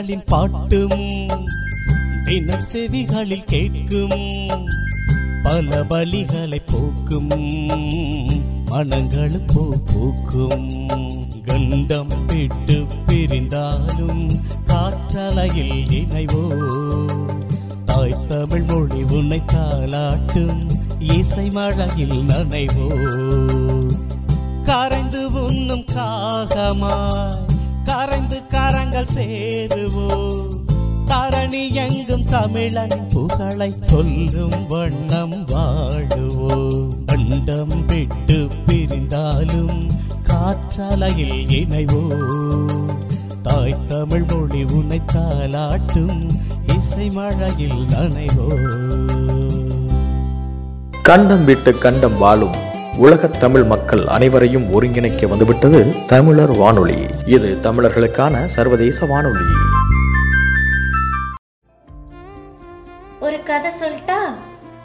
வண்ணக்குயில்களின் பாட்டும் தினம் செவிகளில் கேட்கும். பல வழிகளை போக்கும் மனங்கள் பூ பூக்கும். கண்டம் விட்டு பிரிந்தாலும் காற்றலையில் இணைவோ தாய் தமிழ் மொழி உன்னை தாளாட்டும் இசை மழையில் நனைவோ கரைந்து உண்ணும் காகமாய் கரைந்து கரங்கள் சேருவோ தரணி எங்கும் தமிழன் புகழை சொல்லும் வண்ணம் வாழுவோ அண்டம் விட்டு பிரிந்தாலும் காற்றலையில் இணைவோ தாய் தமிழ் மொழி உன்னை தாளாட்டும் இசை மழையில் நனைவோ கண்டம் விட்டு கண்டம் வாழும் உலகத் தமிழ் மக்கள் அனைவரையும் ஒருங்கிணைக்க வந்துவிட்டது தமிழர் வானொலி. இது தமிழர்களுக்கான சர்வதேச வானொலி. ஒரு கதை சொல்லிட்டா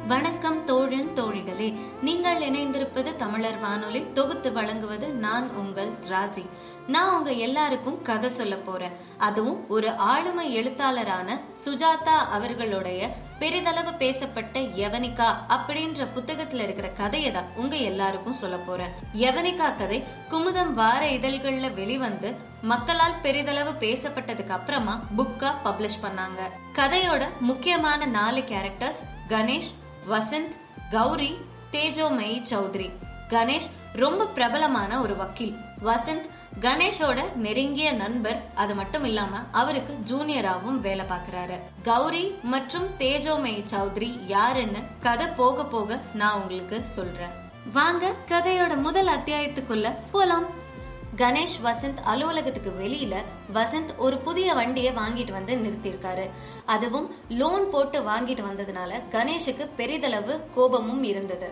வணக்கம் தோழன் தோழிகளே. நீங்கள் இணைந்திருப்பது தமிழர் வானொலி. தொகுத்து வழங்குவது நான் உங்கள் ராஜி. நான் உங்க எல்லாருக்கும் கதை சொல்ல போறேன். அதுவும் ஒரு ஆளுமை எழுத்தாளரான சுஜாதா அவர்களுடைய பெரிதளவு பேசப்பட்ட யவனிகா அப்படின்ற புத்தகத்துல இருக்கிற கதையை தான் உங்க எல்லாருக்கும் சொல்ல போறேன். யவனிகா கதை குமுதம் வார இதழ்கள்ல வெளிவந்து மக்களால் பெரிதளவு பேசப்பட்டதுக்கு அப்புறமா புக்கா பப்ளிஷ் பண்ணாங்க. கதையோட முக்கியமான நாலு கேரக்டர்ஸ் கணேஷ் வசந்த் கௌரி தேஜோமயி சௌத்ரி. கணேஷ் ரொம்ப பிரபலமான ஒரு வக்கீல். வசந்த் கணேஷோட நெருங்கிய நண்பர். அது மட்டும் இல்லாம அவருக்கு ஜூனியராகவும் வேலை பார்க்கறாரு. கௌரி மற்றும் தேஜோமயி சௌத்ரி யாருன்னு கதை போக போக நான் உங்களுக்கு சொல்றேன். வாங்க கதையோட முதல் அத்தியாயத்துக்குள்ள போலாம். கணேஷ் வசந்த் அலுவலகத்துக்கு வெளியில வசந்த் ஒரு புதிய வண்டியை வாங்கிட்டு வந்து நிறுத்தியிருக்காரு. அதுவும் லோன் போட்டு வாங்கிட்டு வந்ததுனால கணேஷுக்கு பெரிதளவு கோபமும் இருந்தது.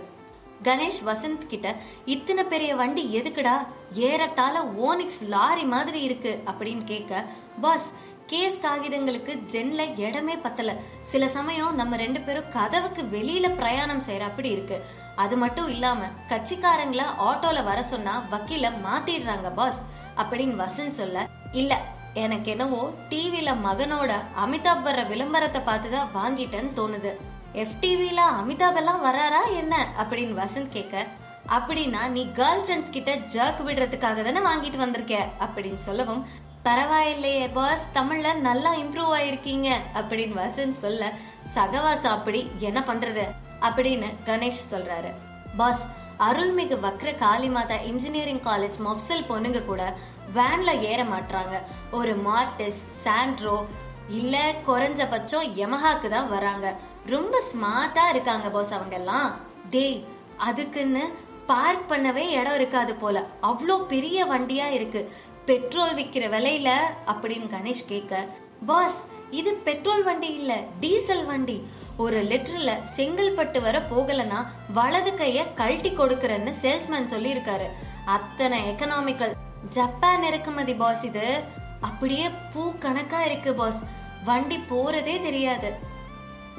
கணேஷ் வசந்த் கிட்ட இத்தனை பெரிய வண்டி எதுக்குடா? ஏறத்தாழ ஓனிக்ஸ் லாரி மாதிரி இருக்கு. அப்படின்னு கேட்க பாஸ் கேஸ் காகிதங்களுக்கு ஜென்ல இடமே பத்தல. சில சமயம் நம்ம ரெண்டு பேரும் கதவுக்கு வெளியில பிரயாணம் செய்யற அப்படி இருக்கு. அது மட்டும் இல்லாம கட்சிக்காரங்கள ஆட்டோல வர சொன்னா வக்கீல மாத்திடுறாங்க பாஸ் அப்படின்னு வசன் சொல்ல இல்ல எனக்கு என்னவோ டிவில மகனோட அமிதாப் வர்ற விளம்பரத்தை பார்த்துதான் வாங்கிட்டேன்னு தோணுது. எஃப்டிவில அமிதாப் எல்லாம் வராரா என்ன? அப்படின்னு வசந்த் கேட்க அப்படின்னா நீ கேர்ள் ஃப்ரெண்ட்ஸ் கிட்ட ஜர்க் விடுறதுக்காக தானே வாங்கிட்டு வந்திருக்க? அப்படின்னு சொல்லவும் பரவாயில்லையே பாஸ் தமிழ்ல நல்லா இம்ப்ரூவ் ஆயிருக்கீங்க அப்படின்னு வசந்த் சொல்ல சகவாசம் அப்படி என்ன பண்றது? அப்படின்னு கணேஷ் சொல்றாரு. பாஸ் அருள்மிகு வக்ர காளிமாதா இன்ஜினியரிங் காலேஜ் மொப்சல் பொண்ணுங்க கூட வேன்ல ஏற மாட்றாங்க. ஒரு மார்டிஸ் சாண்ட்ரோ இல்ல குறைஞ்சபட்சம் யமஹாக்கு தான் வராங்க. ரொம்ப ஸ்மார்ட்டா இருக்காங்க பாஸ் அவங்க எல்லாம் டேய் அதுக்குன்னு பார்க் பண்ணவே இடம் இருக்காது போல. அவ்வளோ பெரிய வண்டியா இருக்கு. பெட்ரோல் விக்கிற விலையில அப்படின்னு கணேஷ் கேட்க பாஸ் இது பெட்ரோல் வண்டி இல்ல டீசல் வண்டி. ஒரு லிட்டர்ல செங்கல்பட்டு வர போகலனா வலது கைய கழட்டி கொடுக்கறன்னு சேல்ஸ்மேன் சொல்லியிருக்காரு. அத்தனை எக்கனாமிக்கல் ஜப்பான் இறக்குமதி பாஸ் இது. அப்படியே பூ கணக்கா இருக்கு பாஸ். வண்டி போறதே தெரியாது.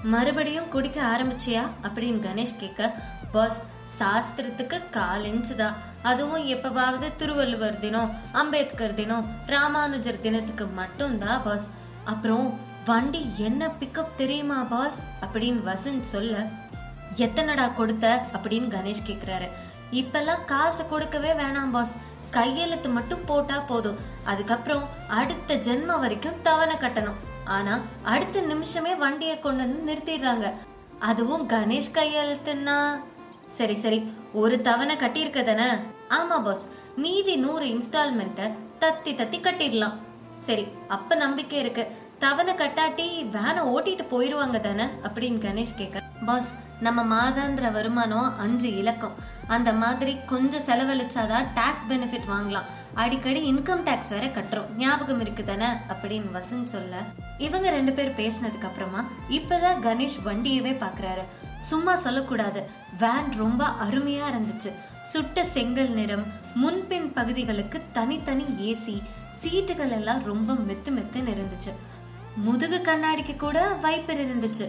மறுபடியும் குடிக்க ஆரம்பிச்சியா? அப்படின்னு கணேஷ் கேட்க பாஸ் சாஸ்திரத்துக்கு கால் இன்ச்சு தான். அதுவும் எப்பவாவது திருவள்ளுவர் தினம் அம்பேத்கர் தினம் ராமானுஜர் தினத்துக்கு மட்டும்தான் பாஸ் அப்புறம் வண்டி என்ன பிக்கப் தெரியுமா பாஸ் அப்படின்னு வசந்த் சொல்ல எத்தனடா கொடுத்த? அப்படின்னு கணேஷ் கேக்குறாரு. இப்பெல்லாம் காசு கொடுக்கவே வேணாம் பாஸ் கையெழுத்து மட்டும் போட்டா போதும். அதுக்கப்புறம் அடுத்த ஜென்மம் வரைக்கும் தவணை கட்டணும். ஆனா அடுத்த நிமிஷமே வண்டியை கொண்டு வந்து நிறுத்திடுறாங்க. அதுவும் கணேஷ் கையெழுத்துன்னா சரி சரி. ஒரு தவணை கட்டியிருக்க தானே ஆமா பாஸ் மீதி நூறு இன்ஸ்டால்மெண்ட்டை தத்தி தத்தி கட்டிடலாம். சரி அப்ப நம்பிக்கை இருக்கு. தவணை கட்டாட்டி வேனை ஓட்டிட்டு போயிருவாங்க தானே? அப்படின்னு கணேஷ் கேட்க பாஸ் நம்ம மாதாந்திர வருமானம் அஞ்சு இலக்கம். அந்த மாதிரி கொஞ்சம் செலவழிச்சாதான் டாக்ஸ் பெனிஃபிட் வாங்கலாம். அடிக்கடி இன்கம் டாக்ஸ் வேற கட்டுறோம். ஞாபகம் இருக்கு தானே? அப்படின்னு வசந்த் சொல்ல இவங்க ரெண்டு பேர் பேசினதுக்கு அப்புறமா இப்பதான் கணேஷ் வண்டியவே பாக்குறாரு. சும்மா சொல்லக்கூடாது. வேன் ரொம்ப அருமையா இருந்துச்சு. சுட்ட செங்கல் நிறம் முன்பின் பகுதிகளுக்கு தனித்தனி ஏசி சீட்டுகள் எல்லாம் ரொம்ப மெத்து மெத்துன்னு இருந்துச்சு. முதுகு கண்ணாடிக்கு கூட வைப்பர் இருந்துச்சு.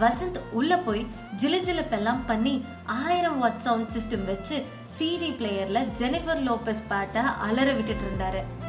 வசந்த் உள்ள போய் ஜிலுஜிலுப்பெல்லாம் பண்ணி ஆயிரம் வாட் சவுண்ட் சிஸ்டம் வச்சு சிடி பிளேயர்ல ஜெனிஃபர் லோபஸ் பாட்டை அலற விட்டுட்டு இருந்தாரு.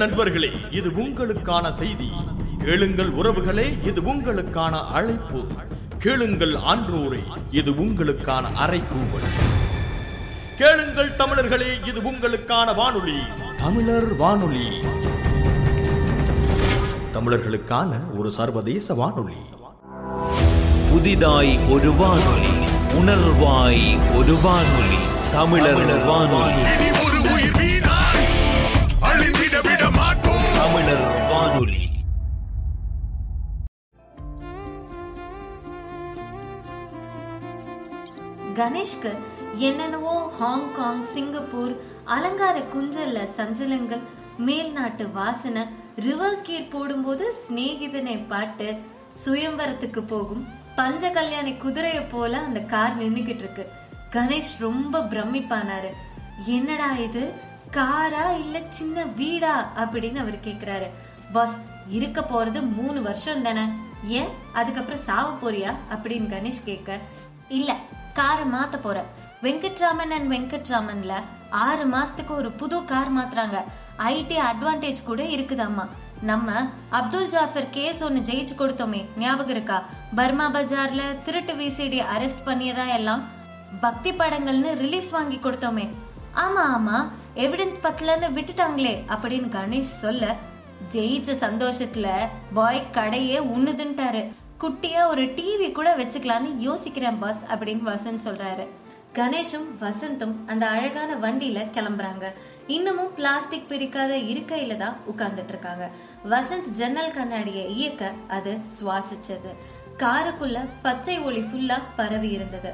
நண்பர்களே இது உங்களுக்கான செய்தி. கேளுங்கள் உறவுகளே இது உங்களுக்கான அழைப்பு. கேளுங்கள் ஆன்றோரே இது உங்களுக்கான அறைகூவல். கேளுங்கள் தமிழர்களே இது உங்களுக்கான வானொலி. தமிழர் வானொலி. தமிழர்களுக்கான ஒரு சர்வதேச வானொலி. புதிதாய் ஒரு வானொலி உணர்வாய் ஒரு வானொலி தமிழர் வானொலி. கணேஷ்க்கு என்னென்னவோ ஹாங்காங் சிங்கப்பூர் அலங்கார குஞ்சல்ல சஞ்சலங்கள் மேல்நாட்டு வாசனை ரிவர்ஸ் கியர் போடும்போது சிநேகிதனை பாட்டு சுயம்பரத்துக்கு போகும். பஞ்ச கல்யாணி குதிரைய போல அந்த கார் நின்னுகிட்டு இருக்கு கணேஷ் ரொம்ப பிரமிப்பானாரு. என்னடா இது? காரா இல்ல சின்ன வீடா? அப்படின்னு அவர் கேக்குறாரு. பாஸ் இருக்க போறது மூணு வருஷம் தானே. ஏன்? அதுக்கப்புறம் சாவ போறியா? அப்படின்னு கணேஷ் கேட்க இல்ல காரை மாத்த போகிறேன் வெங்கட்ராமன் அண்ட் வெங்கட்ராமன்ல ஆறு மாசத்துக்கு ஒரு புது கார் மாத்துறாங்க. ஐடி அட்வான்டேஜ் கூட இருக்குதாம்மா நம்ம அப்துல் ஜாஃபர் கேஸ் ஒன்னு ஜெயிச்சு கொடுத்தோமே ஞாபகம் இருக்கா? பர்மா பஜார்ல திருட்டு விசிடி அரெஸ்ட் பண்ணியதா எல்லாம்? பக்தி படங்கள்னு ரிலீஸ் வாங்கி கொடுத்தோமே. ஆமா ஆமா எவிடன்ஸ் பத்தலன்னு விட்டுட்டாங்களே அப்படின்னு கணேஷ் சொல்ல ஜெயிச்ச சந்தோஷத்துல பாய் கடையே உண்ணுதுன்ட்டாரு. குட்டியா ஒரு டிவி கூட வச்சுக்கலாம்னு யோசிக்கிறேன் பாஸ் அப்படின்னு வசந்த் சொல்றாரு. கணேஷும் வசந்தும் அந்த அழகான வண்டியில கிளம்புறாங்க. இன்னமும் பிளாஸ்டிக் பிரிக்காத இருக்கையில தான் உட்கார்ந்துட்டு இருக்காங்க. வசந்த் ஜன்னல் கண்ணாடியை இயக்க அது சுவாசிச்சது. காருக்குள்ள பச்சை ஒளி ஃபுல்லா பரவி இருந்தது.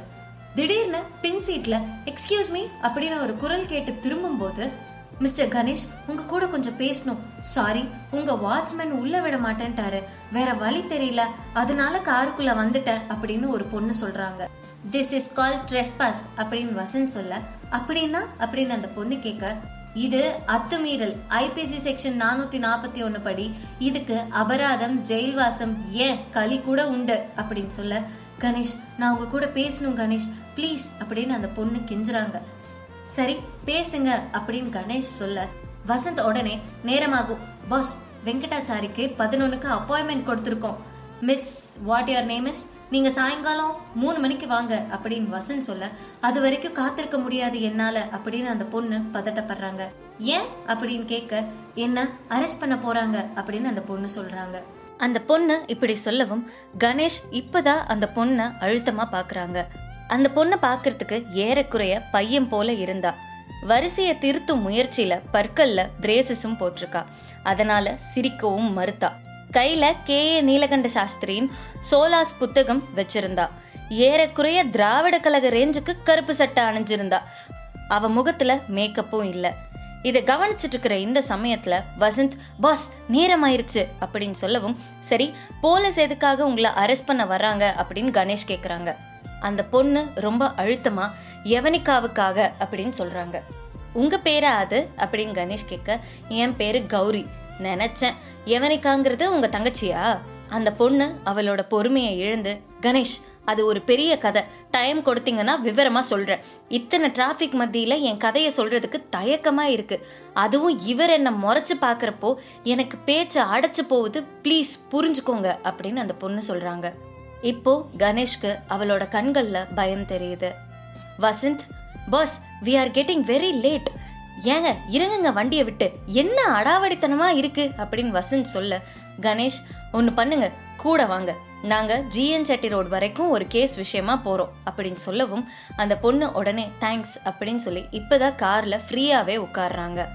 திடீர்னு பின் சீட்ல எக்ஸ்கியூஸ் மீ அப்படின்னு ஒரு குரல் கேட்டு திரும்பும் போது மிஸ்டர் கணேஷ் உங்க கூட கொஞ்சம் பேசணும். சாரி உங்க வாட்ச்மேன் உள்ள விட மாட்டேன்ட்டாரு. வேற வழி தெரியல. அதனால காருக்குள்ள வந்துட்டேன் அப்படின்னு ஒரு பொண்ணு சொல்றாங்க. திஸ் இஸ் கால் ட்ரெஸ்பாஸ் அப்படின்னு வசன் சொல்ல. அப்படின்னா அப்படின்னு அந்த பொண்ணு கேட்க இது அத்துமீறல். ஐபிசி செக்ஷன் நானூத்தி நாற்பத்தி ஒன்னு படி இதுக்கு அபராதம் ஜெயில்வாசம் ஏன் களி கூட உண்டு அப்படின்னு சொல்ல கணேஷ் நான் உங்க கூட பேசணும் கணேஷ். ப்ளீஸ் அப்படின்னு அந்த பொண்ணு கெஞ்சுறாங்க. சரி பேசுங்க அப்படின்னு கணேஷ் சொல்ல. வசந்த் உடனே நேரமாகும் பாஸ் வெங்கடாச்சாரிக்கு பதினொன்னுக்கு அப்பாயின்மெண்ட் கொடுத்துருக்கோம். Miss what your name is நீங்க சாயங்காலம் மூணு மணிக்கு வாங்க அப்படின்னு வசந்த் சொல்ல. அது வரைக்கும் காத்திருக்க முடியாது என்னால அப்படின்னு அந்த பொண்ணு பதட்டப்படுறாங்க. ஏன்? அப்படின்னு கேட்க என்ன அரெஸ்ட் பண்ண போறாங்க அப்படின்னு அந்த பொண்ணு சொல்றாங்க. அந்த பொண்ணு இப்படி சொல்லவும் கணேஷ் இப்பதான் அந்த பொண்ணை அழுத்தமா பாக்குறாங்க. அந்த பொண்ணை பார்க்கறதுக்கு ஏறக்குறைய பையன் போல இருந்தா. வரிசையை திருத்தும் முயற்சியில பற்கல்ல பிரேசஸும் போட்டிருக்கா. அதனால சிரிக்கவும் மறுத்தா. கையில கே. ஏ. நீலகண்ட சாஸ்திரியின் சோலாஸ் புத்தகம் வச்சிருந்தா. ஏறக்குறைய திராவிட கழக ரேஞ்சுக்கு கருப்பு சட்டை அணிஞ்சிருந்தா. அவ முகத்துல மேக்கப்பும் இல்ல. இதை கவனிச்சிட்டு இருக்கிற இந்த சமயத்துல வசந்த் பாஸ் நேரமாயிருச்சு அப்படின்னு சொல்லவும் சரி போலீஸ் எதுக்காக உங்களை அரெஸ்ட் பண்ண வர்றாங்க? அப்படின்னு கணேஷ் கேக்குறாங்க. அந்த பொண்ணு ரொம்ப அழுத்தமா யவனிகாவுக்காக அப்படின்னு சொல்றாங்க. உங்க பேரா அது? அப்படின்னு கணேஷ் கேட்க என் பேரு கௌரி. நினைச்சேன். யவனிகாங்கிறது உங்க தங்கச்சியா? அந்த பொண்ணு அவளோட பொறுமையை இழந்து கணேஷ் அது ஒரு பெரிய கதை. டைம் கொடுத்தீங்கன்னா விவரமா சொல்றேன். இத்தனை டிராஃபிக் மத்தியில என் கதையை சொல்றதுக்கு தயக்கமா இருக்கு. அதுவும் இவர் என்ன முறைச்சு பார்க்குறப்போ எனக்கு பேச்ச அடைச்சு போகுது. ப்ளீஸ் புரிஞ்சுக்கோங்க அப்படின்னு அந்த பொண்ணு சொல்றாங்க. இப்போ கணேஷ்க்கு அவளோட கண்கள்ல பயம் தெரியுது. Vasanth boss we are getting very late ஏங்க இறங்குங்க வண்டியை விட்டு. என்ன அடாவடித்தனமா இருக்கு? அப்படின்னு வசந்த் சொல்ல கணேஷ் ஒன்று பண்ணுங்க. கூட வாங்க. நாங்க ஜிஎன் செட்டி ரோடு வரைக்கும் ஒரு கேஸ் விஷயமா போறோம். அப்படின்னு சொல்லவும் அந்த பொண்ணு உடனே தேங்க்ஸ் அப்படின்னு சொல்லி இப்பதான் கார்ல ஃப்ரீயாவே உட்கார்றாங்க.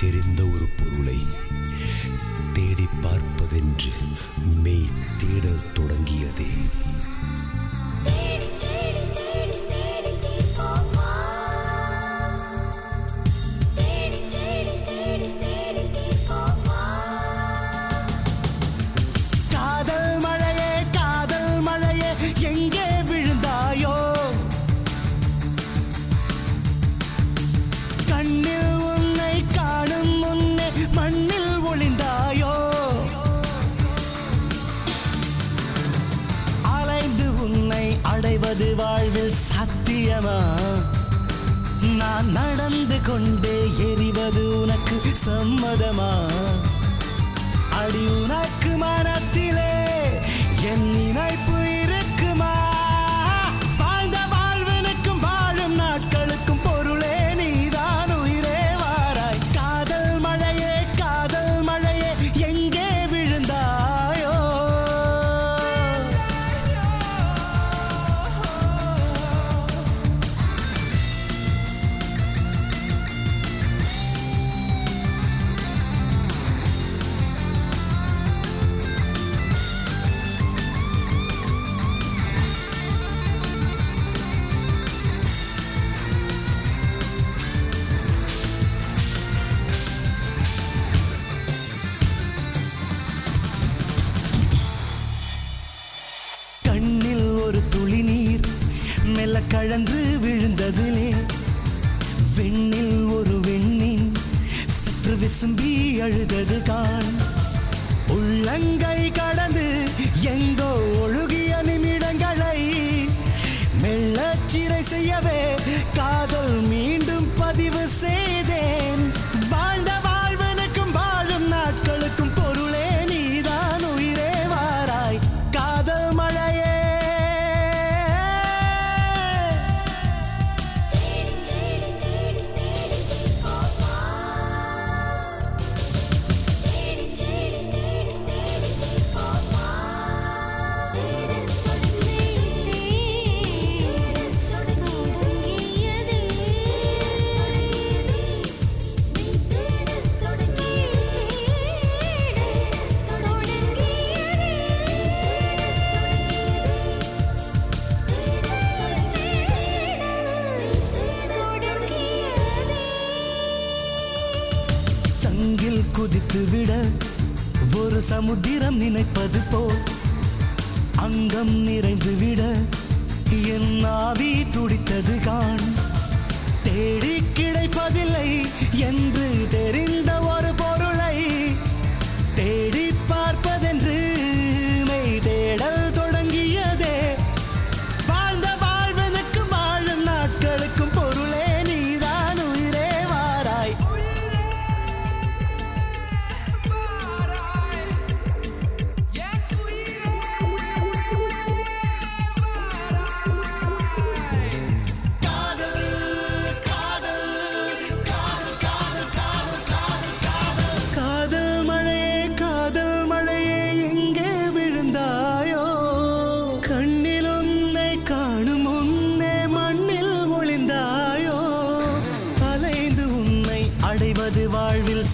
தெரிந்த ஒரு பொருளை தேடி பார்ப்பதென்று மெய் தேடல் தொடங்கியதே. சாத்தியமா நான் நடந்து கொண்டே எரிவது உனக்கு சம்மதமா? அடி உனக்கு மனத்திலே என் நினைப்பு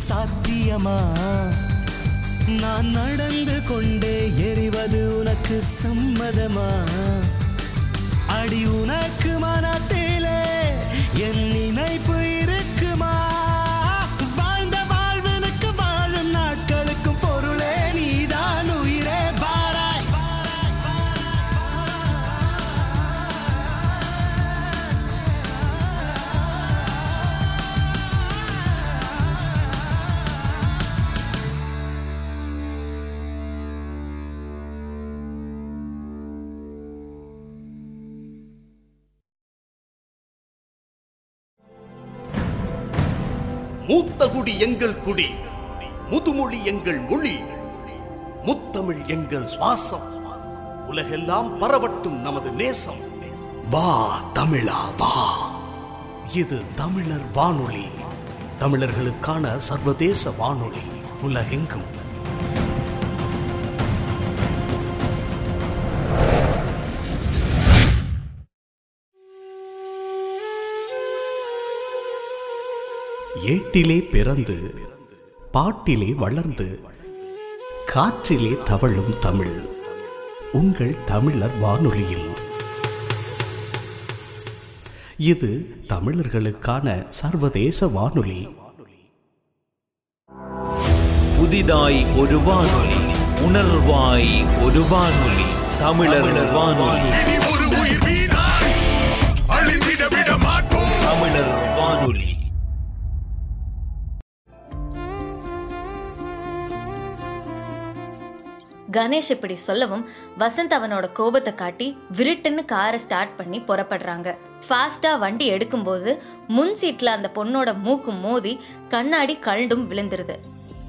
சாத்தியமா? நான் நடந்து கொண்டே எறிவது உனக்கு சம்மதமா? அடி உனக்கு மனத்திலே என் நினைப்பு எங்கள் குடி முதுமொழி எங்கள் மொழி முத்தமிழ் எங்கள் சுவாசம். உலகெல்லாம் பரவட்டும் நமது நேசம். வா தமிழா வா. இது தமிழர் வானொலி. தமிழர்களுக்கான சர்வதேச வானொலி. உலகெங்கும் ஏட்டிலே பிறந்து பாட்டிலே வளர்ந்து காற்றிலே தவழும் தமிழ். உங்கள் தமிழர் வானொலியில். இது தமிழர்களுக்கான சர்வதேச வானொலி. புதிதாய் ஒரு வானொலி உணர்வாய் ஒரு வானொலி தமிழர் வானொலி. கணேஷ் இப்படி சொல்லவும் வசந்த் அவனோட கோபத்தை காட்டி விருட்டுன்னு காரை ஸ்டார்ட் பண்ணி புறப்படுறாங்க. ஃபாஸ்டா வண்டி எடுக்கும்போது முன் சீட்ல அந்த பொண்ணோட மூக்கு மோதி கண்ணாடி கல்டும் விழுந்துருது.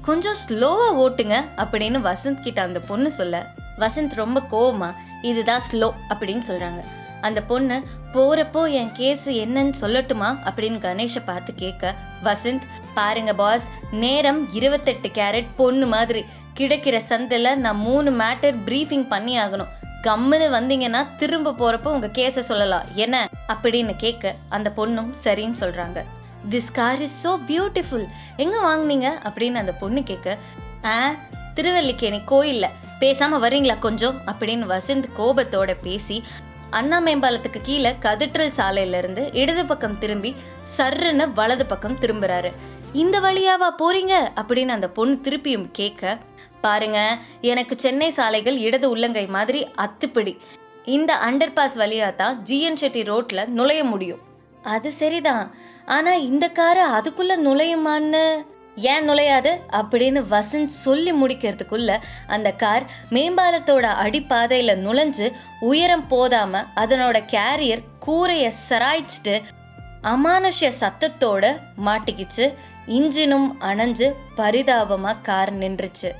கொஞ்சம் ஸ்லோவா ஓட்டுங்க அப்படின்னு வசந்த் கிட்ட அந்த பொண்ணு சொல்ல. வசந்த் ரொம்ப கோவமா இதுதான் ஸ்லோ அப்படின்னு சொல்றாங்க. அந்த பொண்ணு போறப்போ என் கேஸ் என்னன்னு சொல்லட்டுமா? அப்படின்னு கணேஷை பார்த்து கேட்க வசந்த் பாருங்க பாஸ் நேரம் இருபத்தெட்டு கேரட் பொண்ணு மாதிரி. கிடைக்கிற சந்தில் நான் மூணு மேட்டர் ப்ரீஃபிங் பண்ணி ஆகணும். கம்முன்னு வந்தீங்கன்னா திரும்ப போகிறப்போ உங்க கேஸை சொல்லலாம். என்ன? அப்படின்னு கேட்க அந்த பொண்ணும் சரின்னு சொல்றாங்க. This car is so beautiful எங்க வாங்கினீங்க? அப்படின்னு அந்த பொண்ணு கேட்க ஆ திருவல்லிக்கேணி கோயில்ல. பேசாம வரீங்களா கொஞ்சம்? அப்படின்னு வசந்த் கோபத்தோட பேசி அண்ணா மேம்பாலத்துக்கு கீழே கதிற்றல் சாலையில இருந்து இடது பக்கம் திரும்பி சர்ருன்னு வலது பக்கம் திரும்புறாரு. இந்த வழியாவா போறீங்க? அப்படின்னு அந்த பொண்ணு திருப்பியும் கேட்க பாருங்க. எனக்கு சென்னை சாலைகள் இடது உள்ளங்கை மாதிரி அத்துப்பிடி. இந்த அண்டர் பாஸ் வழியா தான் ஜிஎன் செட்டி ரோட்ல நுழைய முடியும். அது சரிதான். ஆனா இந்த காரு அதுக்குள்ள நுழையுமான்னு? ஏன் நுழையாது? அப்படின்னு வசந்த் சொல்லி முடிக்கிறதுக்குள்ள அந்த கார் மேம்பாலத்தோட அடிப்பாதையில நுழைஞ்சு உயரம் போதாம அதனோட கேரியர் கூரைய சராய்ச்சிட்டு அமானுஷ்ய சத்தத்தோட மாட்டிக்கிச்சு. இன்ஜினும் அணைஞ்சு பரிதாபமா கார் நின்றுச்சு.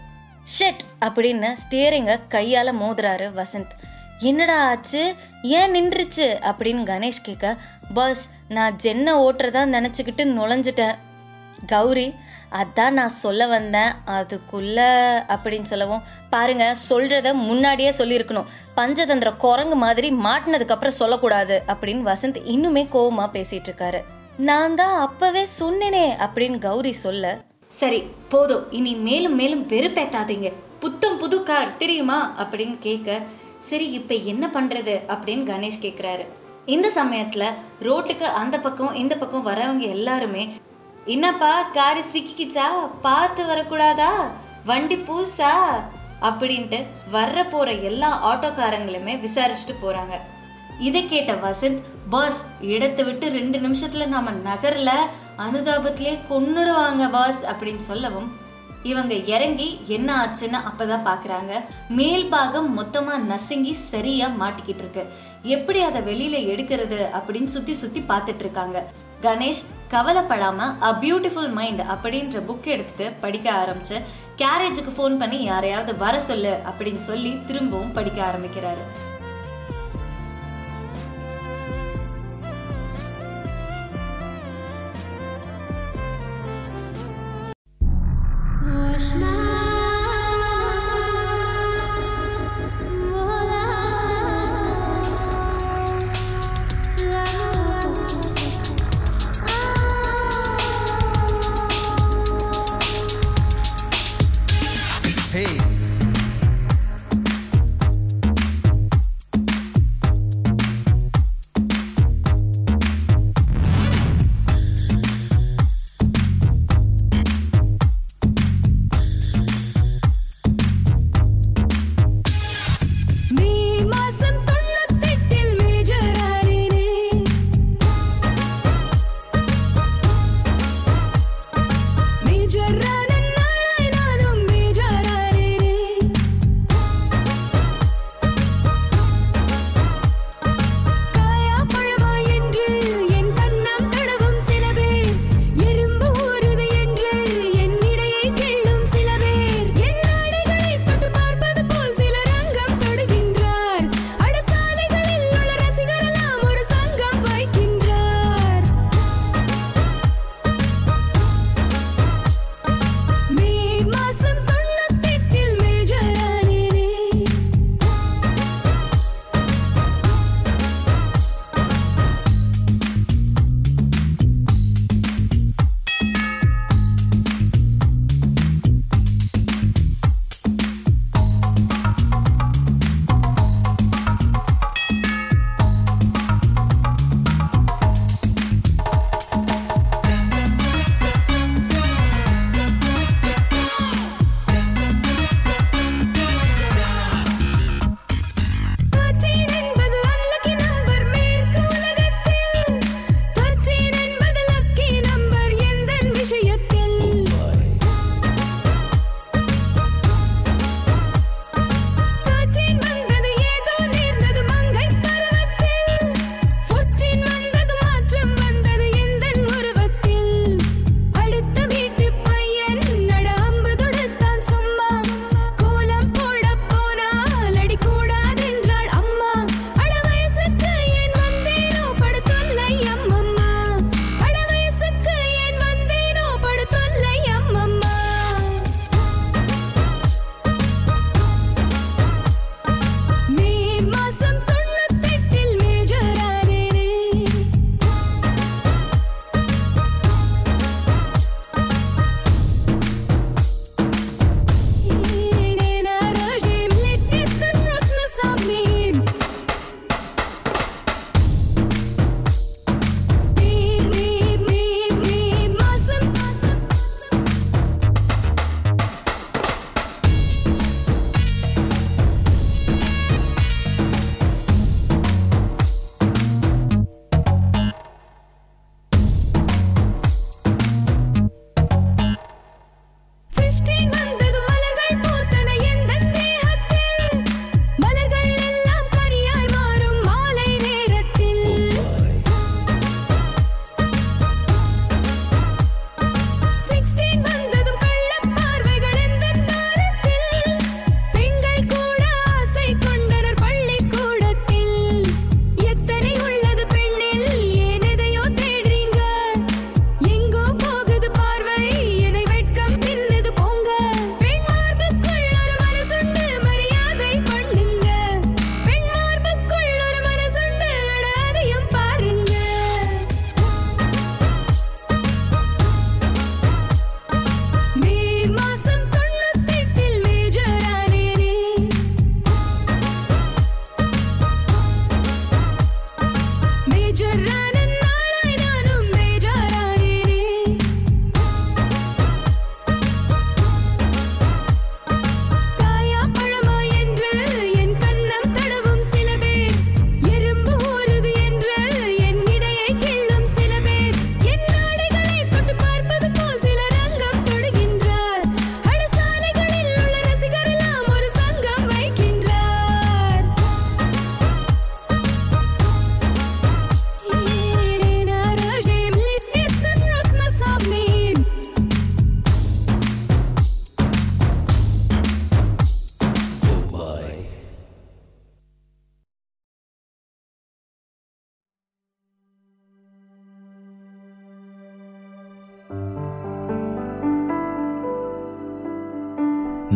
ஷெட் அப்படின்னு ஸ்டியரிங்கை கையால் மோதுறாரு வசந்த். என்னடா ஆச்சு? ஏன் நின்றுச்சு? அப்படின்னு கணேஷ் கேட்க பஸ் நான் ஜென்னை ஓட்டுறதா நினச்சிக்கிட்டு நுழைஞ்சிட்டேன். கௌரி அதான் நான் சொல்ல வந்தேன். அதுக்குள்ள அப்படின்னு சொல்லவும் பாருங்க சொல்றத முன்னாடியே சொல்லியிருக்கணும். பஞ்சதந்திர குரங்கு மாதிரி மாட்டினதுக்கு அப்புறம் சொல்லக்கூடாது. அப்படின்னு வசந்த் இன்னுமே கோவமா பேசிட்டு இருக்காரு. நான் தான் அப்பவே சொன்னேனே அப்படின்னு கௌரி சொல்ல சரி போதும். இனி மேலும் மேலும் வெறுப்பேத்தாதீங்க. புத்தம் புது கார் தெரியுமா? அப்படின்னு கேட்க சரி இப்ப என்ன பண்றது? அப்படின்னு கணேஷ் கேக்குறாரு. இந்த சமயத்துல ரோட்டுக்கு அந்த பக்கம் இந்த பக்கம் வரவங்க எல்லாருமே என்னப்பா காரு சிக்கிக்கிச்சா? பார்த்து வரக்கூடாதா? வண்டி பூசா அப்படின்ட்டு வர்ற போற எல்லா ஆட்டோக்காரங்களுமே விசாரிச்சுட்டு போறாங்க. இதை கேட்ட வசந்த் பஸ் இடத்தை விட்டு ரெண்டு நிமிஷத்துல நாம நகர்ல அனுதாபத்திலே கொன்னுடுவாங்க பாஸ் அப்படின்னு சொல்லவும் இவங்க இறங்கி என்ன ஆச்சுன்னு அப்பதான் பாக்குறாங்க. மேல் பாகம் மொத்தமா நசுங்கி சரியா மாட்டிக்கிட்டு இருக்கு. எப்படி அதை வெளியில எடுக்கிறது அப்படின்னு சுத்தி சுத்தி பார்த்துட்டு இருக்காங்க. கணேஷ் கவலைப்படாம அ பியூட்டிஃபுல் மைண்ட் அப்படின்ற புக் எடுத்துட்டு படிக்க ஆரம்பிச்சு கேரேஜுக்கு ஃபோன் பண்ணி யாரையாவது வர சொல்லு அப்படின்னு சொல்லி திரும்பவும் படிக்க ஆரம்பிக்கிறாரு.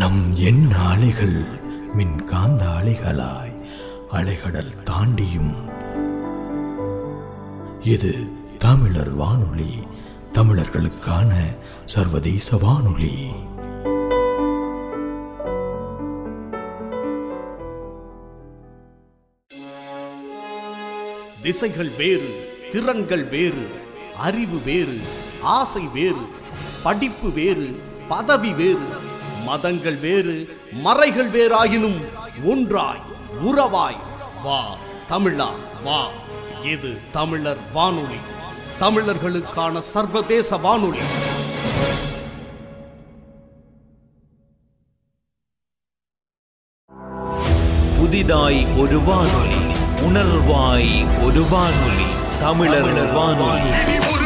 நம் எண் அலைகள் மின் காந்த அலைகளாய் அலைகடல் தாண்டியும். இது தமிழர் வானொலி தமிழர்களுக்கான சர்வதேச வானொலி. திசைகள் வேறு திறன்கள் வேறு அறிவு வேறு ஆசை வேறு படிப்பு வேறு பதவி வேறு மதங்கள் வேறு மறைகள் வேறாயினும் ஒன்றாய் உறவாய். வா தமிழா வா. இது தமிழர் வானொலி. தமிழர்களுக்கான சர்வதேச வானொலி. புதிதாய் ஒரு வானொலி உணர்வாய் ஒரு வானொலி தமிழர் வானொலி.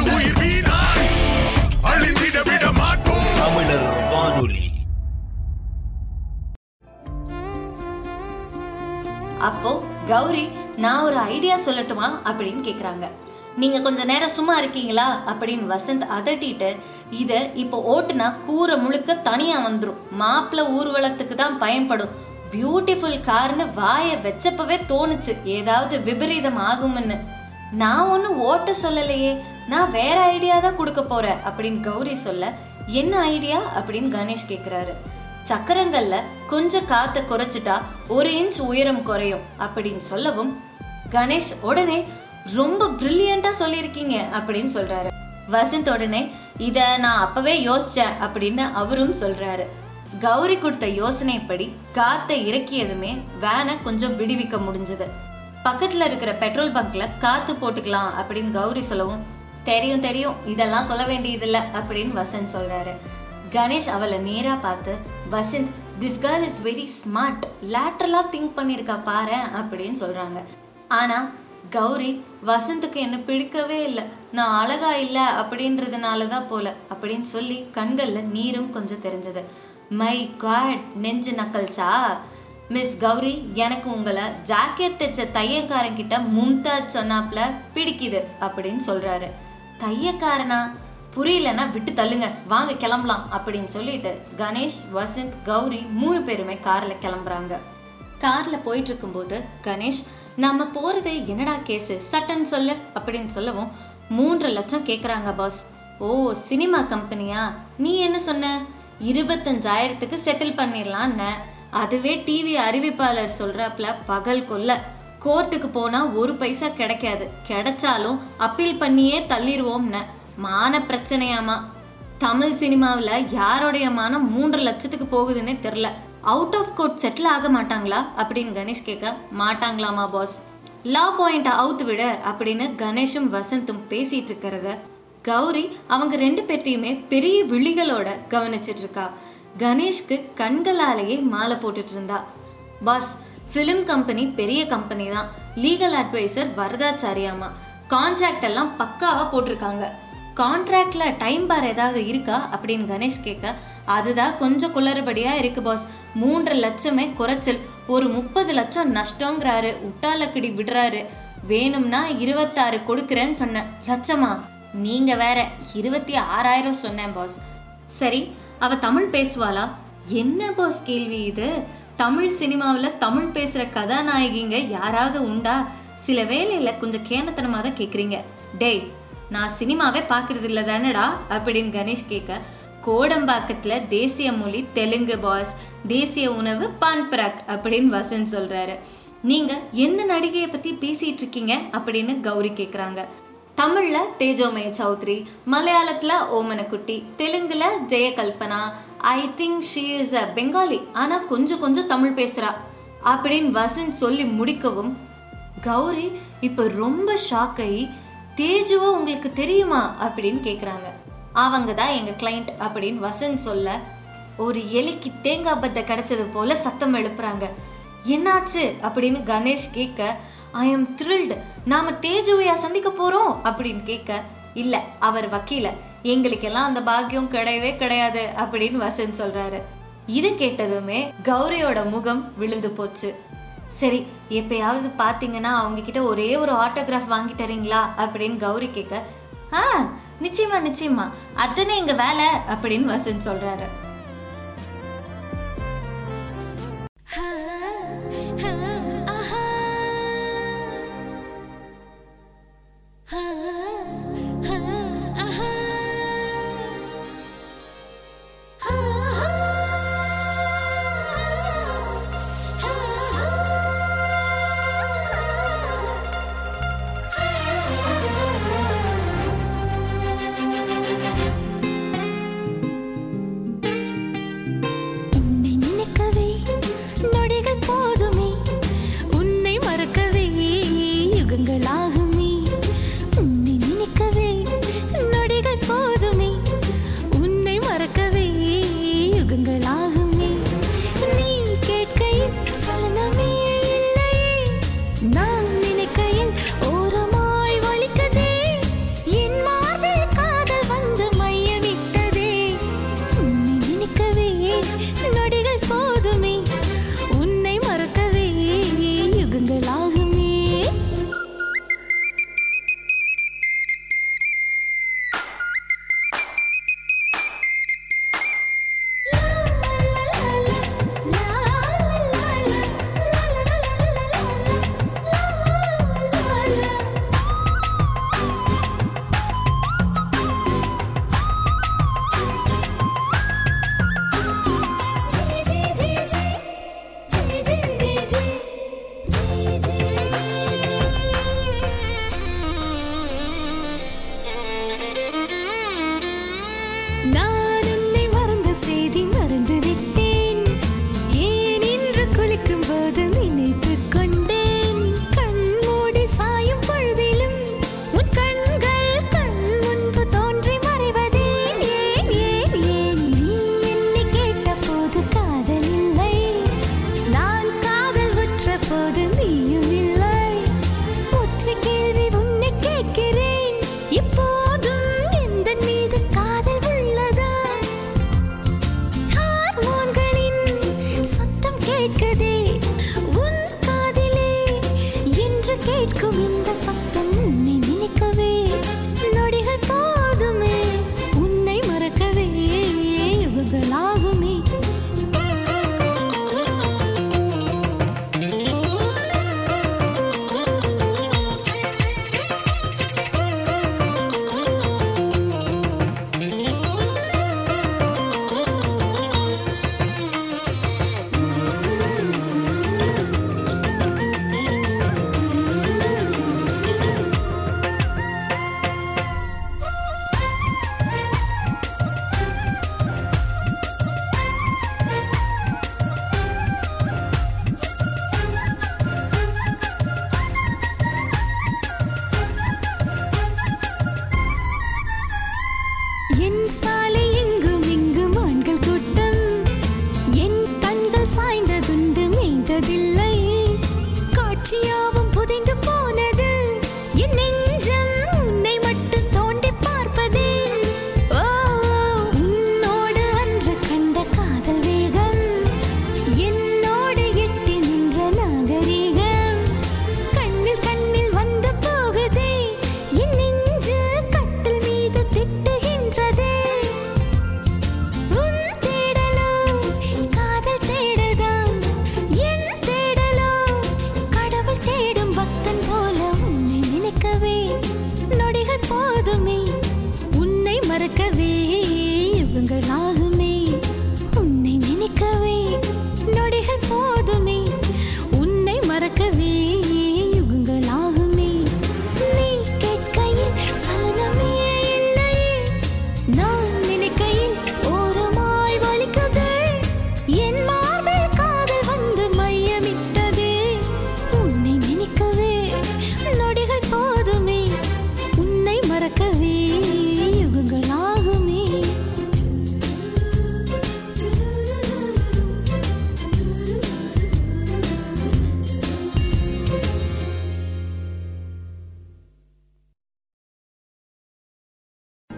அப்போ கௌரி நான் ஒரு ஐடியா சொல்லட்டுமா? அப்படின்னு கேக்குறாங்க. நீங்க கொஞ்ச நேரம் சும்மா இருக்கீங்களா? அப்படின்னு வசந்த் அதட்டிட்டு இத இப்போ ஓட்டுனா கூரை முழுக்க தனியா வந்துடும் மாப்பிள்ள ஊர்வலத்துக்கு தான் பயன்படும். பியூட்டிஃபுல் கார்னு வாயை வச்சப்பவே தோணுச்சு. ஏதாவது விபரீதம் ஆகும்னு. நான் ஒன்றும் ஓட்ட சொல்லலையே. நான் வேற ஐடியா தான் கொடுக்க போறேன். அப்படின்னு கௌரி சொல்ல என்ன ஐடியா அப்படின்னு கணேஷ் கேக்குறாரு. சக்கரங்கள்ல கொஞ்சம் காத்த குறைச்சிட்டா ஒரு இன்ச் உயரம் குறையும் அப்படின்னு சொல்லவும் கணேஷ் உடனே ரொம்ப பிரில்லியண்டா சொல்லியிருக்கீங்க அப்படின்னு சொல்றாரு. வசந்த் உடனே இத நான் அப்பவே யோசிச்சேன் அப்படின்னு அவரும் சொல்றாரு. கௌரி கொடுத்த யோசனைப்படி காத்தை இறக்கியதுமே வேனை கொஞ்சம் விடுவிக்க முடிஞ்சது. பக்கத்துல இருக்கிற பெட்ரோல் பங்க்ல காத்து போட்டுக்கலாம் அப்படின்னு கௌரி சொல்லவும் தெரியும் தெரியும் இதெல்லாம் சொல்ல வேண்டியதில்லை அப்படின்னு வசந்த் சொல்றாரு. கணேஷ் அவளை நேராக பார்த்து Vasanth this girl is very smart லேட்ரலாக think பண்ணியிருக்கா பாரு அப்படின்னு சொல்கிறாங்க ஆனால் கௌரி வசந்துக்கு என்ன பிடிக்கவே இல்லை. நான் அழகா இல்லை அப்படின்றதுனால தான் போல அப்படின்னு சொல்லி கண்களில் நீரும் கொஞ்சம் தெரிஞ்சது. மை காட் நெஞ்சு நக்கல்ஸா மிஸ் கௌரி எனக்கு உங்களை ஜாக்கெட் தைச்ச தையக்காரங்கிட்ட மும்தாஜ் சொன்னாப்ல பிடிக்குது அப்படின்னு சொல்கிறாரு தையக்காரனா புரியலன்னா விட்டு தள்ளுங்க. வாங்க கிளம்பலாம் அப்படின்னு சொல்லிட்டு கணேஷ் வசந்த் கௌரி மூணு பேருமே கார்ல கிளம்புறாங்க. கார்ல போயிட்டு இருக்கும்போது கணேஷ் நம்ம போறது என்னடா கேஸ் சட்டன் சொல்லு அப்படின்னு சொல்லவும் மூன்று லட்சம் கேக்குறாங்க பாஸ். ஓ சினிமா கம்பெனியா? நீ என்ன சொன்ன? இருபத்தஞ்சாயிரத்துக்கு செட்டில் பண்ணிடலான்னு அதுவே டிவி அறிவிப்பாளர் சொல்றப்பல பகல் கொல்ல. கோர்ட்டுக்கு போனா ஒரு பைசா கிடைக்காது. கிடைச்சாலும் அப்பீல் பண்ணியே தள்ளிடுவோம்னு மான பிரச்சனையாமா தமிழ் சினிமாவில் யாருடைய மானம் மூன்று லட்சத்துக்கு போகுதுன்னே தெரில. அவுட் ஆஃப் கோர்ட் செட்டில் ஆக மாட்டாங்களா? அப்படின்னு கணேஷ் கேட்க மாட்டாங்களாமா பாஸ் லா பாயிண்ட் அவுத்து விட அப்படின்னு கணேஷும் வசந்தும் பேசிட்டு இருக்கிறத கௌரி அவங்க ரெண்டு பேர்த்தையுமே பெரிய விழிகளோட கவனிச்சிட்டு இருக்கா கணேஷ்க்கு கண்களாலேயே மாலை போட்டுட்டு இருந்தா பாஸ் ஃபிலிம் கம்பெனி பெரிய கம்பெனி தான். லீகல் அட்வைசர் வரதாச்சாரியாமா? கான்ட்ராக்ட் எல்லாம் பக்காவா போட்டிருக்காங்க. கான்ட்ராக்டில் டைம் பார் ஏதாவது இருக்கா? அப்படின்னு கணேஷ் கேட்க அதுதான் கொஞ்சம் குளறுபடியாக இருக்கு பாஸ் மூன்று லட்சமே குறைச்சல். ஒரு முப்பது லட்சம் நஷ்டங்கிறாரு. உட்டாலக்கடி விடுறாரு. வேணும்னா இருபத்தாறு கொடுக்குறேன்னு சொன்னேன். லட்சமா? நீங்கள் வேற இருபத்தி ஆறாயிரம் சொன்னேன் பாஸ் சரி அவ தமிழ் பேசுவாளா? என்ன பாஸ் கேள்வி இது? தமிழ் சினிமாவில் தமிழ் பேசுகிற கதாநாயகிங்க யாராவது உண்டா? சில வேலையில் கொஞ்சம் கேனத்தனமாக தான் கேட்குறீங்க டேய் நான் சினிமாவே பார்க்கறது இல்லை தானடா? அப்படின்னு கணேஷ் கேட்க கோடம்பாக்கத்தில் தேசிய மொழி தெலுங்கு பாஸ் தேசிய உணவு பான்பராக் அப்படின்னு வசன் சொல்கிறாரு நீங்கள் எந்த நடிகையை பற்றி பேசிகிட்டு இருக்கீங்க அப்படின்னு கௌரி கேட்குறாங்க. தமிழில் தேஜோமய சௌத்ரி மலையாளத்தில் ஓமனக்குட்டி தெலுங்கில் Jayakalpana I think she is a Bengali ஆனால் கொஞ்சம் கொஞ்சம் தமிழ் பேசுகிறா அப்படின்னு வசந்த் சொல்லி முடிக்கவும் கௌரி இப்போ ரொம்ப ஷாக் ஆகி தேஜுவோ உங்களுக்கு தெரியுமா அப்படின்னு கேட்குறாங்க அவங்க தான் எங்கள் கிளைண்ட் அப்படின்னு வசந்த் சொல்ல ஒரு எலிக்கு தேங்காய் பத்தை கிடைச்சது போல சத்தம் எழுப்புறாங்க. என்னாச்சு அப்படின்னு கணேஷ் கேட்க ஐ எம் த்ரில்டு நாம தேஜுவையா சந்திக்க போறோம்? அப்படின்னு கேட்க இல்ல அவர் வக்கீல. எங்களுக்கெல்லாம் அந்த பாக்கியம் கிடையவே கிடையாது அப்படின்னு வசந்த் சொல்றாரு. இது கேட்டதுமே கௌரியோட முகம் விழுந்து போச்சு. சரி எப்பயாவது பார்த்தீங்கன்னா அவங்கக்கிட்ட ஒரே ஒரு ஆட்டோகிராஃப் வாங்கி தரீங்களா அப்படின்னு கௌரி கேட்க ஆ நிச்சயமா நிச்சயமா அதுதானே எங்கள் வேலை? அப்படின்னு வசந்த் சொல்கிறாரு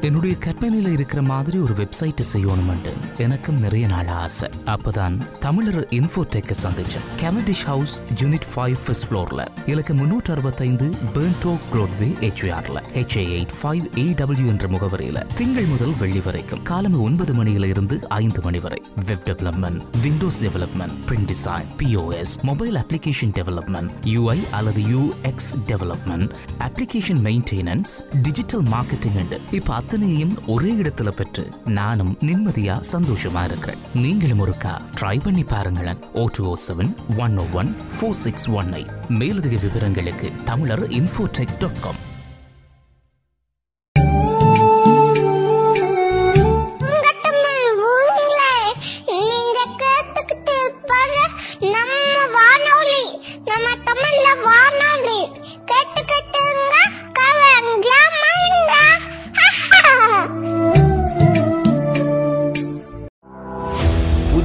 என்னுடைய கற்பனையில் இருக்கிற மாதிரி ஒரு வெப்சைட்டை செய்யணுமெண்டு எனக்கும் நிறைய நாள் ஆசை. அப்பதான் தமிழர் இன்ஃபோடெக்கை சந்திச்சேன். Cavendish house unit five first ஃப்ளோர்ல இலக்கு முன்னூற்று அறுபத்தைந்து பேர்ன்டோ க்ரோட்வே ஹெச்ஏஆரில் ஹெச்ஏ எயிட் ஃபைவ் ஏடபிள்யூ என்ற முகவரியில. திங்கள் முதல் வெள்ளி வரைக்கும். காலம் ஒன்பது மணியில இருந்து ஐந்து மணி வரை. Web development Windows development print design POS mobile application development UI அல்லது UX development application maintenance digital marketing இப்போ இப்ப அத்தனையும் ஒரே இடத்துல பெற்று நானும் நிம்மதியா சந்தோஷமா இருக்கிறேன். நீங்களும் ஒருக்கா ட்ரை பண்ணி பாருங்களேன். O two O seven one O one four six one eight மேலதிக விவரங்களுக்கு தமிழர் இன்ஃபோடெக் டாட் காம்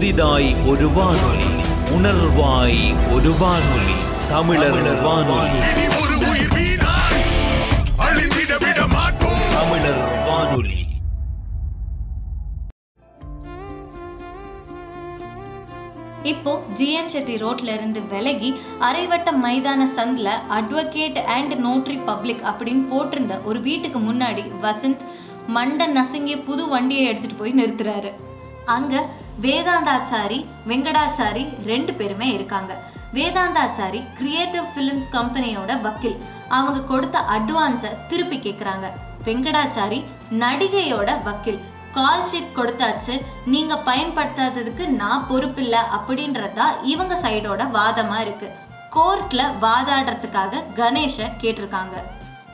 புதிதாய் ஒரு வானொலி உணர்வாய் ஒரு வானொலி தமிழர் வானொலி. இனி ஒரு உயிர் வீணாய் அழிந்திட விட மாட்டோம். தமிழர் வானொலி. இப்போ ஜிஎன் செட்டி ரோட்ல இருந்து விலகி அரைவட்ட மைதான சந்தில் அட்வொகேட் அண்ட் நோட்ரி பப்ளிக் அப்படின்னு போட்டிருந்த ஒரு வீட்டுக்கு முன்னாடி வசந்த் மண்டை நசுங்கிய புது வண்டியை எடுத்துட்டு போய் நிறுத்துறாரு. அங்க வேதாந்தாச்சாரி வெங்கடாச்சாரி ரெண்டு பேருமே இருக்காங்க. வேதாந்தாச்சாரி கிரியேட்டிவ் ஃபிலிம்ஸ் கம்பெனியோட வக்கீல். அவங்க கொடுத்த அட்வான்ஸை திருப்பி கேட்குறாங்க வெங்கடாச்சாரி நடிகையோட வக்கீல். கால் ஷீட் கொடுத்தாச்சு நீங்க பயன்படுத்தாததுக்கு நான் பொறுப்பில்லை அப்படின்றதா இவங்க சைடோட வாதமா இருக்கு. கோர்ட்ல வாதாடுறதுக்காக கணேஷ கேட்டிருக்காங்க.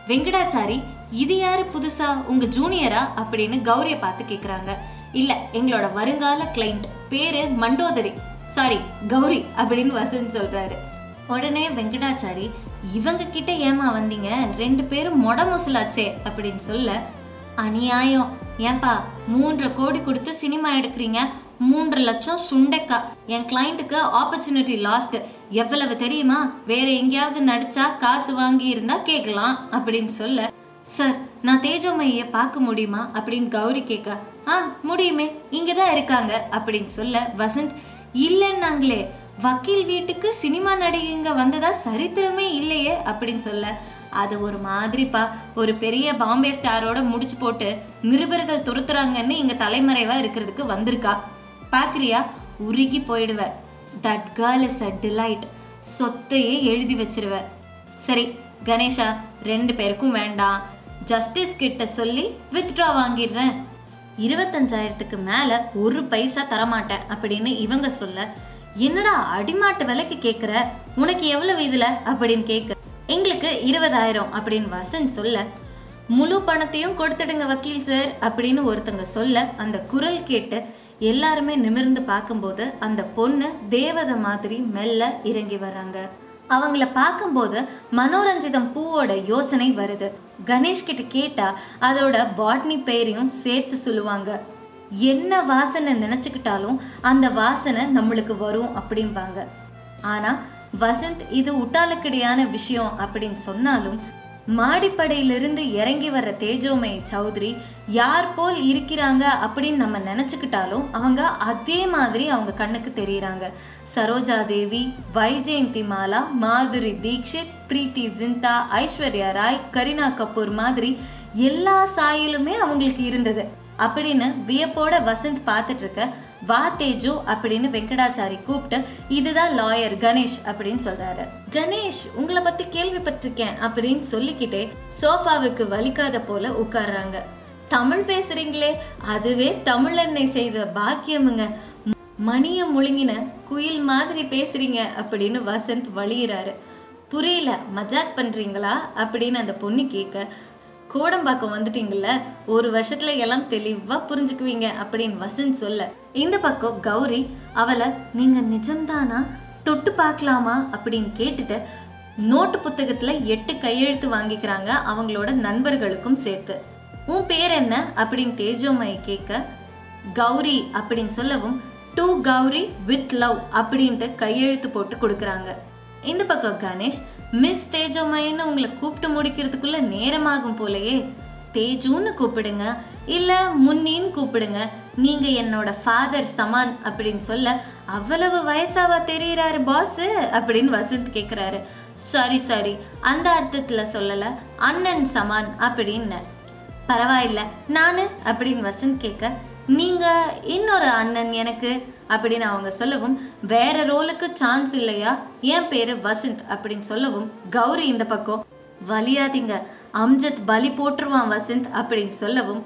வெங்கடாச்சாரி இது யாரு புதுசா? உங்க ஜூனியரா அப்படின்னு கௌரிய பார்த்து கேக்குறாங்க. இல்ல எங்களோட வருங்கால கிளைண்ட் பேரு மண்டோதரி. சாரி கௌரி அப்படின்னு வசந்த் சொல்றாரு. உடனே வெங்கடாச்சாரி இவங்க கிட்ட ஏமா வந்தீங்க? ரெண்டு பேரும் மொட முசலாச்சே அப்படின்னு சொல்ல அநியாயம். ஏன்பா மூன்றரை கோடி கொடுத்து சினிமா எடுக்கிறீங்க? மூன்று லட்சம் சுண்டைக்கா. என் கிளைண்ட்டுக்கு ஆப்பர்ச்சுனிட்டி லாஸ்ட் எவ்வளவு தெரியுமா? வேற எங்கேயாவது நடிச்சா காசு வாங்கி இருந்தா கேட்கலாம் அப்படின்னு சொல்ல சார் நான் தேஜோமையை பார்க்க முடியுமா? அப்படின்னு கௌரி கேட்க ஆ முடியுமே இங்கே தான் இருக்காங்க அப்படின்னு சொல்ல வசந்த் இல்லைன்னாங்களே வக்கீல் வீட்டுக்கு சினிமா நடிகைங்க வந்ததா சரித்திரமே இல்லையே அப்படின்னு சொல்ல அது ஒரு மாதிரிப்பா ஒரு பெரிய பாம்பே ஸ்டாரோட முடிச்சு போட்டு நிருபர்கள் துரத்துறாங்கன்னு இங்க தலைமறைவா இருக்கிறதுக்கு வந்திருக்கா. பாக்குறியா? உருகி போயிடுவ. That girl is a delight சொத்தையே எழுதி வச்சிருவ. சரி கணேஷா ரெண்டு பேருக்கும் வேண்டாம். ஜஸ்டிஸ் கிட்ட சொல்லி வித்ட்ரா வாங்கிடுறேன். இருபத்தஞ்சாயிரத்துக்கு மேல ஒரு பைசா தரமாட்டேன் அப்படின்னு இவங்க சொல்ல என்னடா அடிமாட்டு விலைக்கு கேக்குற? உனக்கு எவ்வளவு இதுல? அப்படின்னு கேட்க எங்களுக்கு இருபதாயிரம் அப்படின்னு வசன் சொல்ல முழு பணத்தையும் கொடுத்துடுங்க வக்கீல் சார் அப்படின்னு ஒருத்தங்க சொல்ல அந்த குரல் கேட்டு எல்லாருமே நிமிர்ந்து பார்க்கும்போது அந்த பொண்ணு தேவதை மாதிரி மெல்ல இறங்கி வராங்க அவங்கள பார்க்கும்போது மனோரஞ்சிதம் பூவோட யோசனை வருது. கணேஷ் கிட்ட கேட்டா அதோட பாட்னி பெயரையும் சேர்த்து சொல்லுவாங்க. என்ன வாசனை நினைச்சுக்கிட்டாலும் அந்த வாசனை நம்மளுக்கு வரும் அப்படிம்பாங்க. ஆனா வசந்த் இது உட்டாலக்கடியான விஷயம் அப்படின்னு சொன்னாலும் மாடிப்படையிலிருந்து இறங்கி வர தேஜோமய் சௌத்ரி யார் போல் இருக்கிறாங்க அப்படின்னு நம்ம நினச்சிக்கிட்டாலும் அவங்க அதே மாதிரி அவங்க கண்ணுக்கு தெரியுறாங்க. சரோஜா தேவி வைஜெயந்தி மாலா மாதுரி தீக்ஷித் பிரீத்தி ஜிந்தா ஐஸ்வர்யா ராய் கரீனா கபூர் மாதிரி எல்லா சாயலுமே அவங்களுக்கு இருந்தது அப்படின்னு வியப்போட வசந்த் பார்த்துட்டு இருக்க வா தேஜு அப்படின்னு வெங்கடாச்சாரி கூப்பிட்டு இதுதான் லாயர் கணேஷ் அப்படின்னு சொல்றாரு. கணேஷ் உங்களை பத்தி கேள்விப்பட்டிருக்கேன் அப்படின்னு சொல்லிக்கிட்டே சோஃபாவுக்கு வலிக்காத போல உட்கார்றாங்க. தமிழ் பேசுறீங்களே அதுவே தமிழன்னை செய்த பாக்கியமுங்க. மணிய முழுங்கின குயில் மாதிரி பேசுறீங்க அப்படின்னு வசந்த் வழியிறாரு புரியல மஜாக் பண்றீங்களா? அப்படின்னு அந்த பொண்ணு கேட்க கோடம்பாக்கம் வந்துட்டீங்கல்ல ஒரு வருஷத்துல எல்லாம் தெளிவா புரிஞ்சுக்குவீங்க அப்படின்னு வசந்த் சொல்ல. இந்த பக்கம் கௌரி அவளை நீங்க நிஜம்தானா? தொட்டு பார்க்கலாமா? அப்படின்னு கேட்டுட்டு நோட்டு புத்தகத்துல எட்டு கையெழுத்து வாங்கிக்கிறாங்க அவங்களோட நண்பர்களுக்கும் சேர்த்து. உன் பேர் என்ன? அப்படின்னு தேஜோமயி கேட்க கௌரி அப்படின்னு சொல்லவும் டூ கௌரி வித் லவ் அப்படின்ட்டு கையெழுத்து போட்டு கொடுக்குறாங்க. இந்த பக்கம் கணேஷ் மிஸ் தேஜோமயின்னு உங்களை கூப்பிட்டு முடிக்கிறதுக்குள்ள நேரமாகும் போலயே. தேஜுன்னு கூப்பிடுங்க இல்ல முன்னின்னு கூப்பிடுங்க. நீங்க என்னோட ஃபாதர் சமான் அப்படின்னு சொல்ல அவ்வளவு வயசாவா தெரியுறாரு பாஸ் அப்படின்னு வசந்த் கேக்குறாரு. சாரி சாரி அந்த அர்த்தத்துல சொல்லல அண்ணன் சமான் அப்படின்னு. பரவாயில்ல நானு அப்படின்னு வசந்த் கேட்க நீங்கள் இன்னொரு அண்ணன் எனக்கு அப்படின்னு அவங்க சொல்லவும் வேற ரோலுக்கு சான்ஸ் இல்லையா? என் பேரு வசந்த் அப்படின்னு சொல்லவும் கௌரி இந்த பக்கம் வலியாதீங்க அம்ஜத் பலி போட்டுருவான் வசந்த் அப்படின்னு சொல்லவும்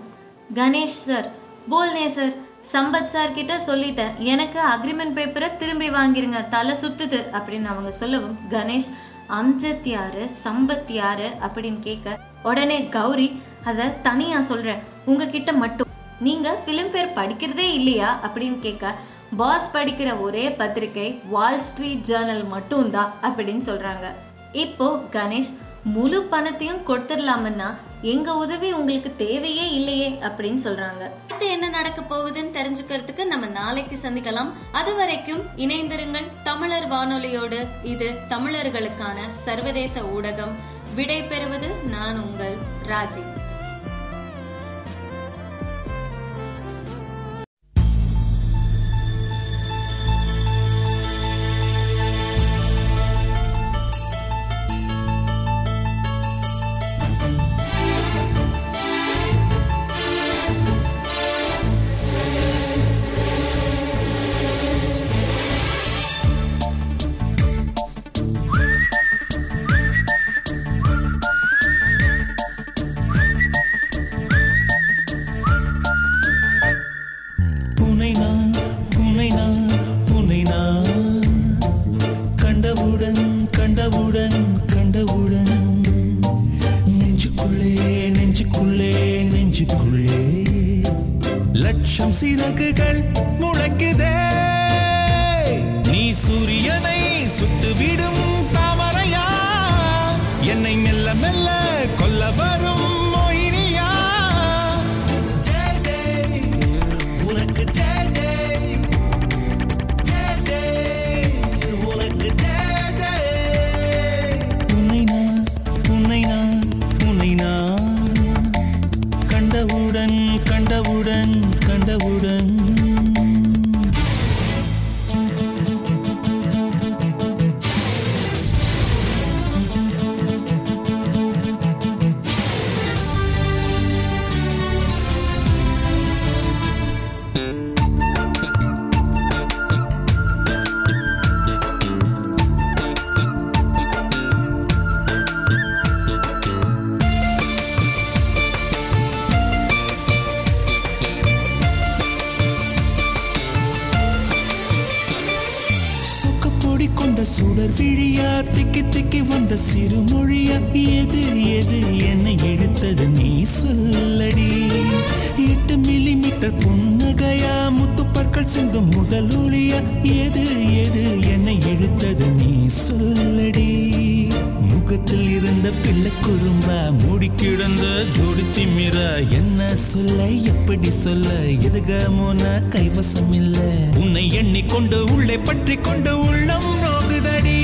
கணேஷ் சார் போல்னே சார் சம்பத் சார் கிட்ட சொல்லிட்டேன் எனக்கு அக்ரிமெண்ட் பேப்பரை திரும்பி வாங்கிருங்க தலை சுத்துது அப்படின்னு அவங்க சொல்லவும் கணேஷ் அம்ஜத் யாரு சம்பத் யாரு? அப்படின்னு கேட்க உடனே கௌரி அதை தனியா சொல்றேன் உங்ககிட்ட மட்டும். நீங்க ஃபிலிம்ஃபேர் படிக்கிறதே இல்லையா அப்படின்னு கேட்க பாஸ் படிக்கிற ஒரே பத்திரிகை வால் ஸ்ட்ரீட் ஜேர்னல் மட்டும்தான் அப்படின்னு சொல்றாங்க. இப்போ கணேஷ் முழு பணத்தையும் கொடுத்துடலாமன்னா எங்க உதவி உங்களுக்கு தேவையே இல்லையே அப்படின்னு சொல்றாங்க. அடுத்து என்ன நடக்க போகுதுன்னு தெரிஞ்சுக்கிறதுக்கு நம்ம நாளைக்கு சந்திக்கலாம். அது வரைக்கும் இணைந்திருங்கள் தமிழர் வானொலியோடு. இது தமிழர்களுக்கான சர்வதேச ஊடகம். விடை பெறுவது நான் உங்கள் ராஜி. கேட்ட மீட்டர் புன்னகையா முத்துப்பற்கள் சிந்தும் முதலொழியா எது எது என்னை இழுத்தது நீ சொல்லடி. முகத்தில் இருந்த பிள்ளை குறும்பா மூடி கிடந்த ஜோடி திமிரா என்ன சொல்ல எப்படி சொல்ல எதுகாமோனா கைவசம் இல்ல. உன்னை எண்ணிக்கொண்டு உள்ளே பற்றி கொண்டு உள்ளம் நோகுதடி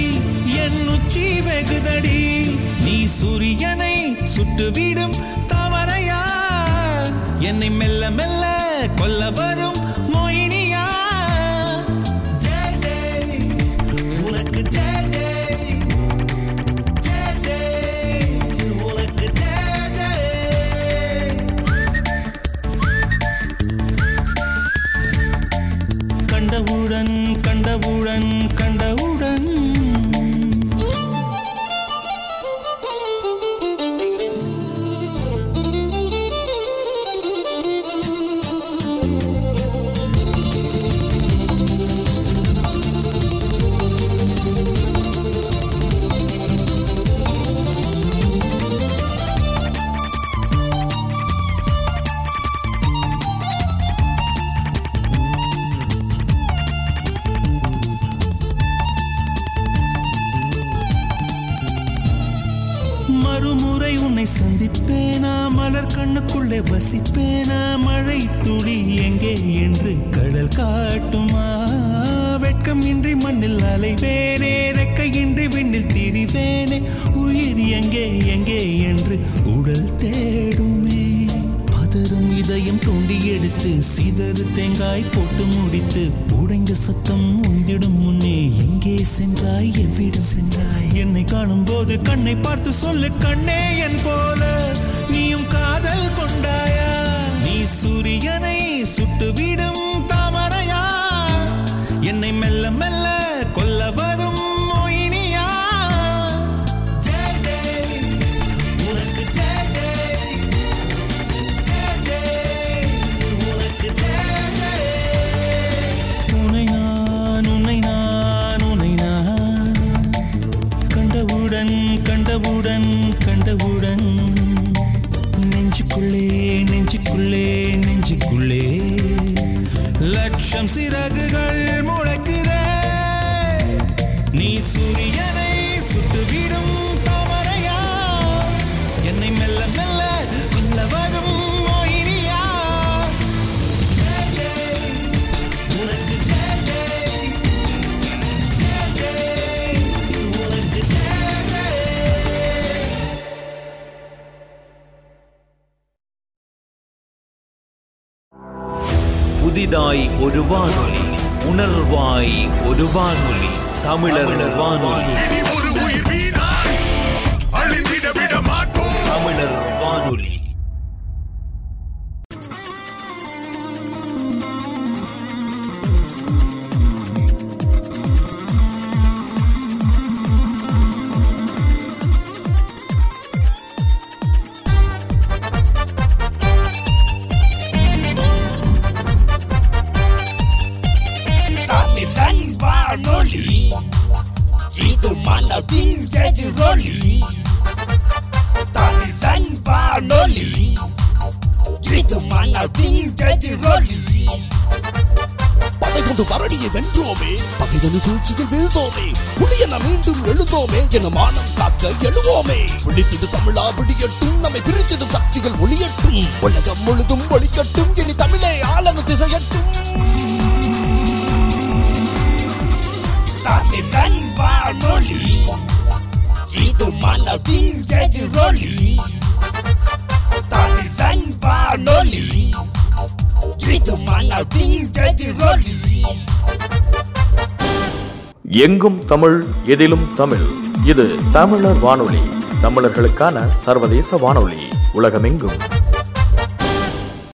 என் உச்சி வெகுதடி. நீ சூரியனை சுட்டுவிடும் தவறையா என்னை மெல்ல மெல்ல கொல்ல வரும் ஒரு முறை உன்னை சந்திப்பேனா? மலர் கண்ணுக்குள்ளே வசிப்பேனா? மழை துளி எங்கே என்று கடல் காட்டுமா? வெட்கம் இன்றி மண்ணில் அலைவேனே ரெக்கையின்றி விண்ணில் திரிவேனே உயிர் எங்கே எங்கே என்று உடல் தேடுமே. பதறும் இதயம் தோண்டி எடுத்து சிதறு தேங்காய் போட்டு முடித்து உடைந்த சத்தம் உந்திடும் முன்னே எங்கே சென்றாய்? எவ்விடம் சென்றாய்? என்னை காணும் போது கண்ணை பார்த்து சொல்லு கண்ணே என் போல. நீயும் காதல் கொண்டாயா? நீ சூரியனை சுட்டுவிடும் தாமரையா புதிதாய் ஒரு வானொலி உணர்வாய் ஒரு வானொலி தமிழர் வானொலி தமிழ் எதிலும் தமிழ். இது தமிழர் வானொலி தமிழர்களுக்கான சர்வதேச வானொலி. உலகமெங்கும்.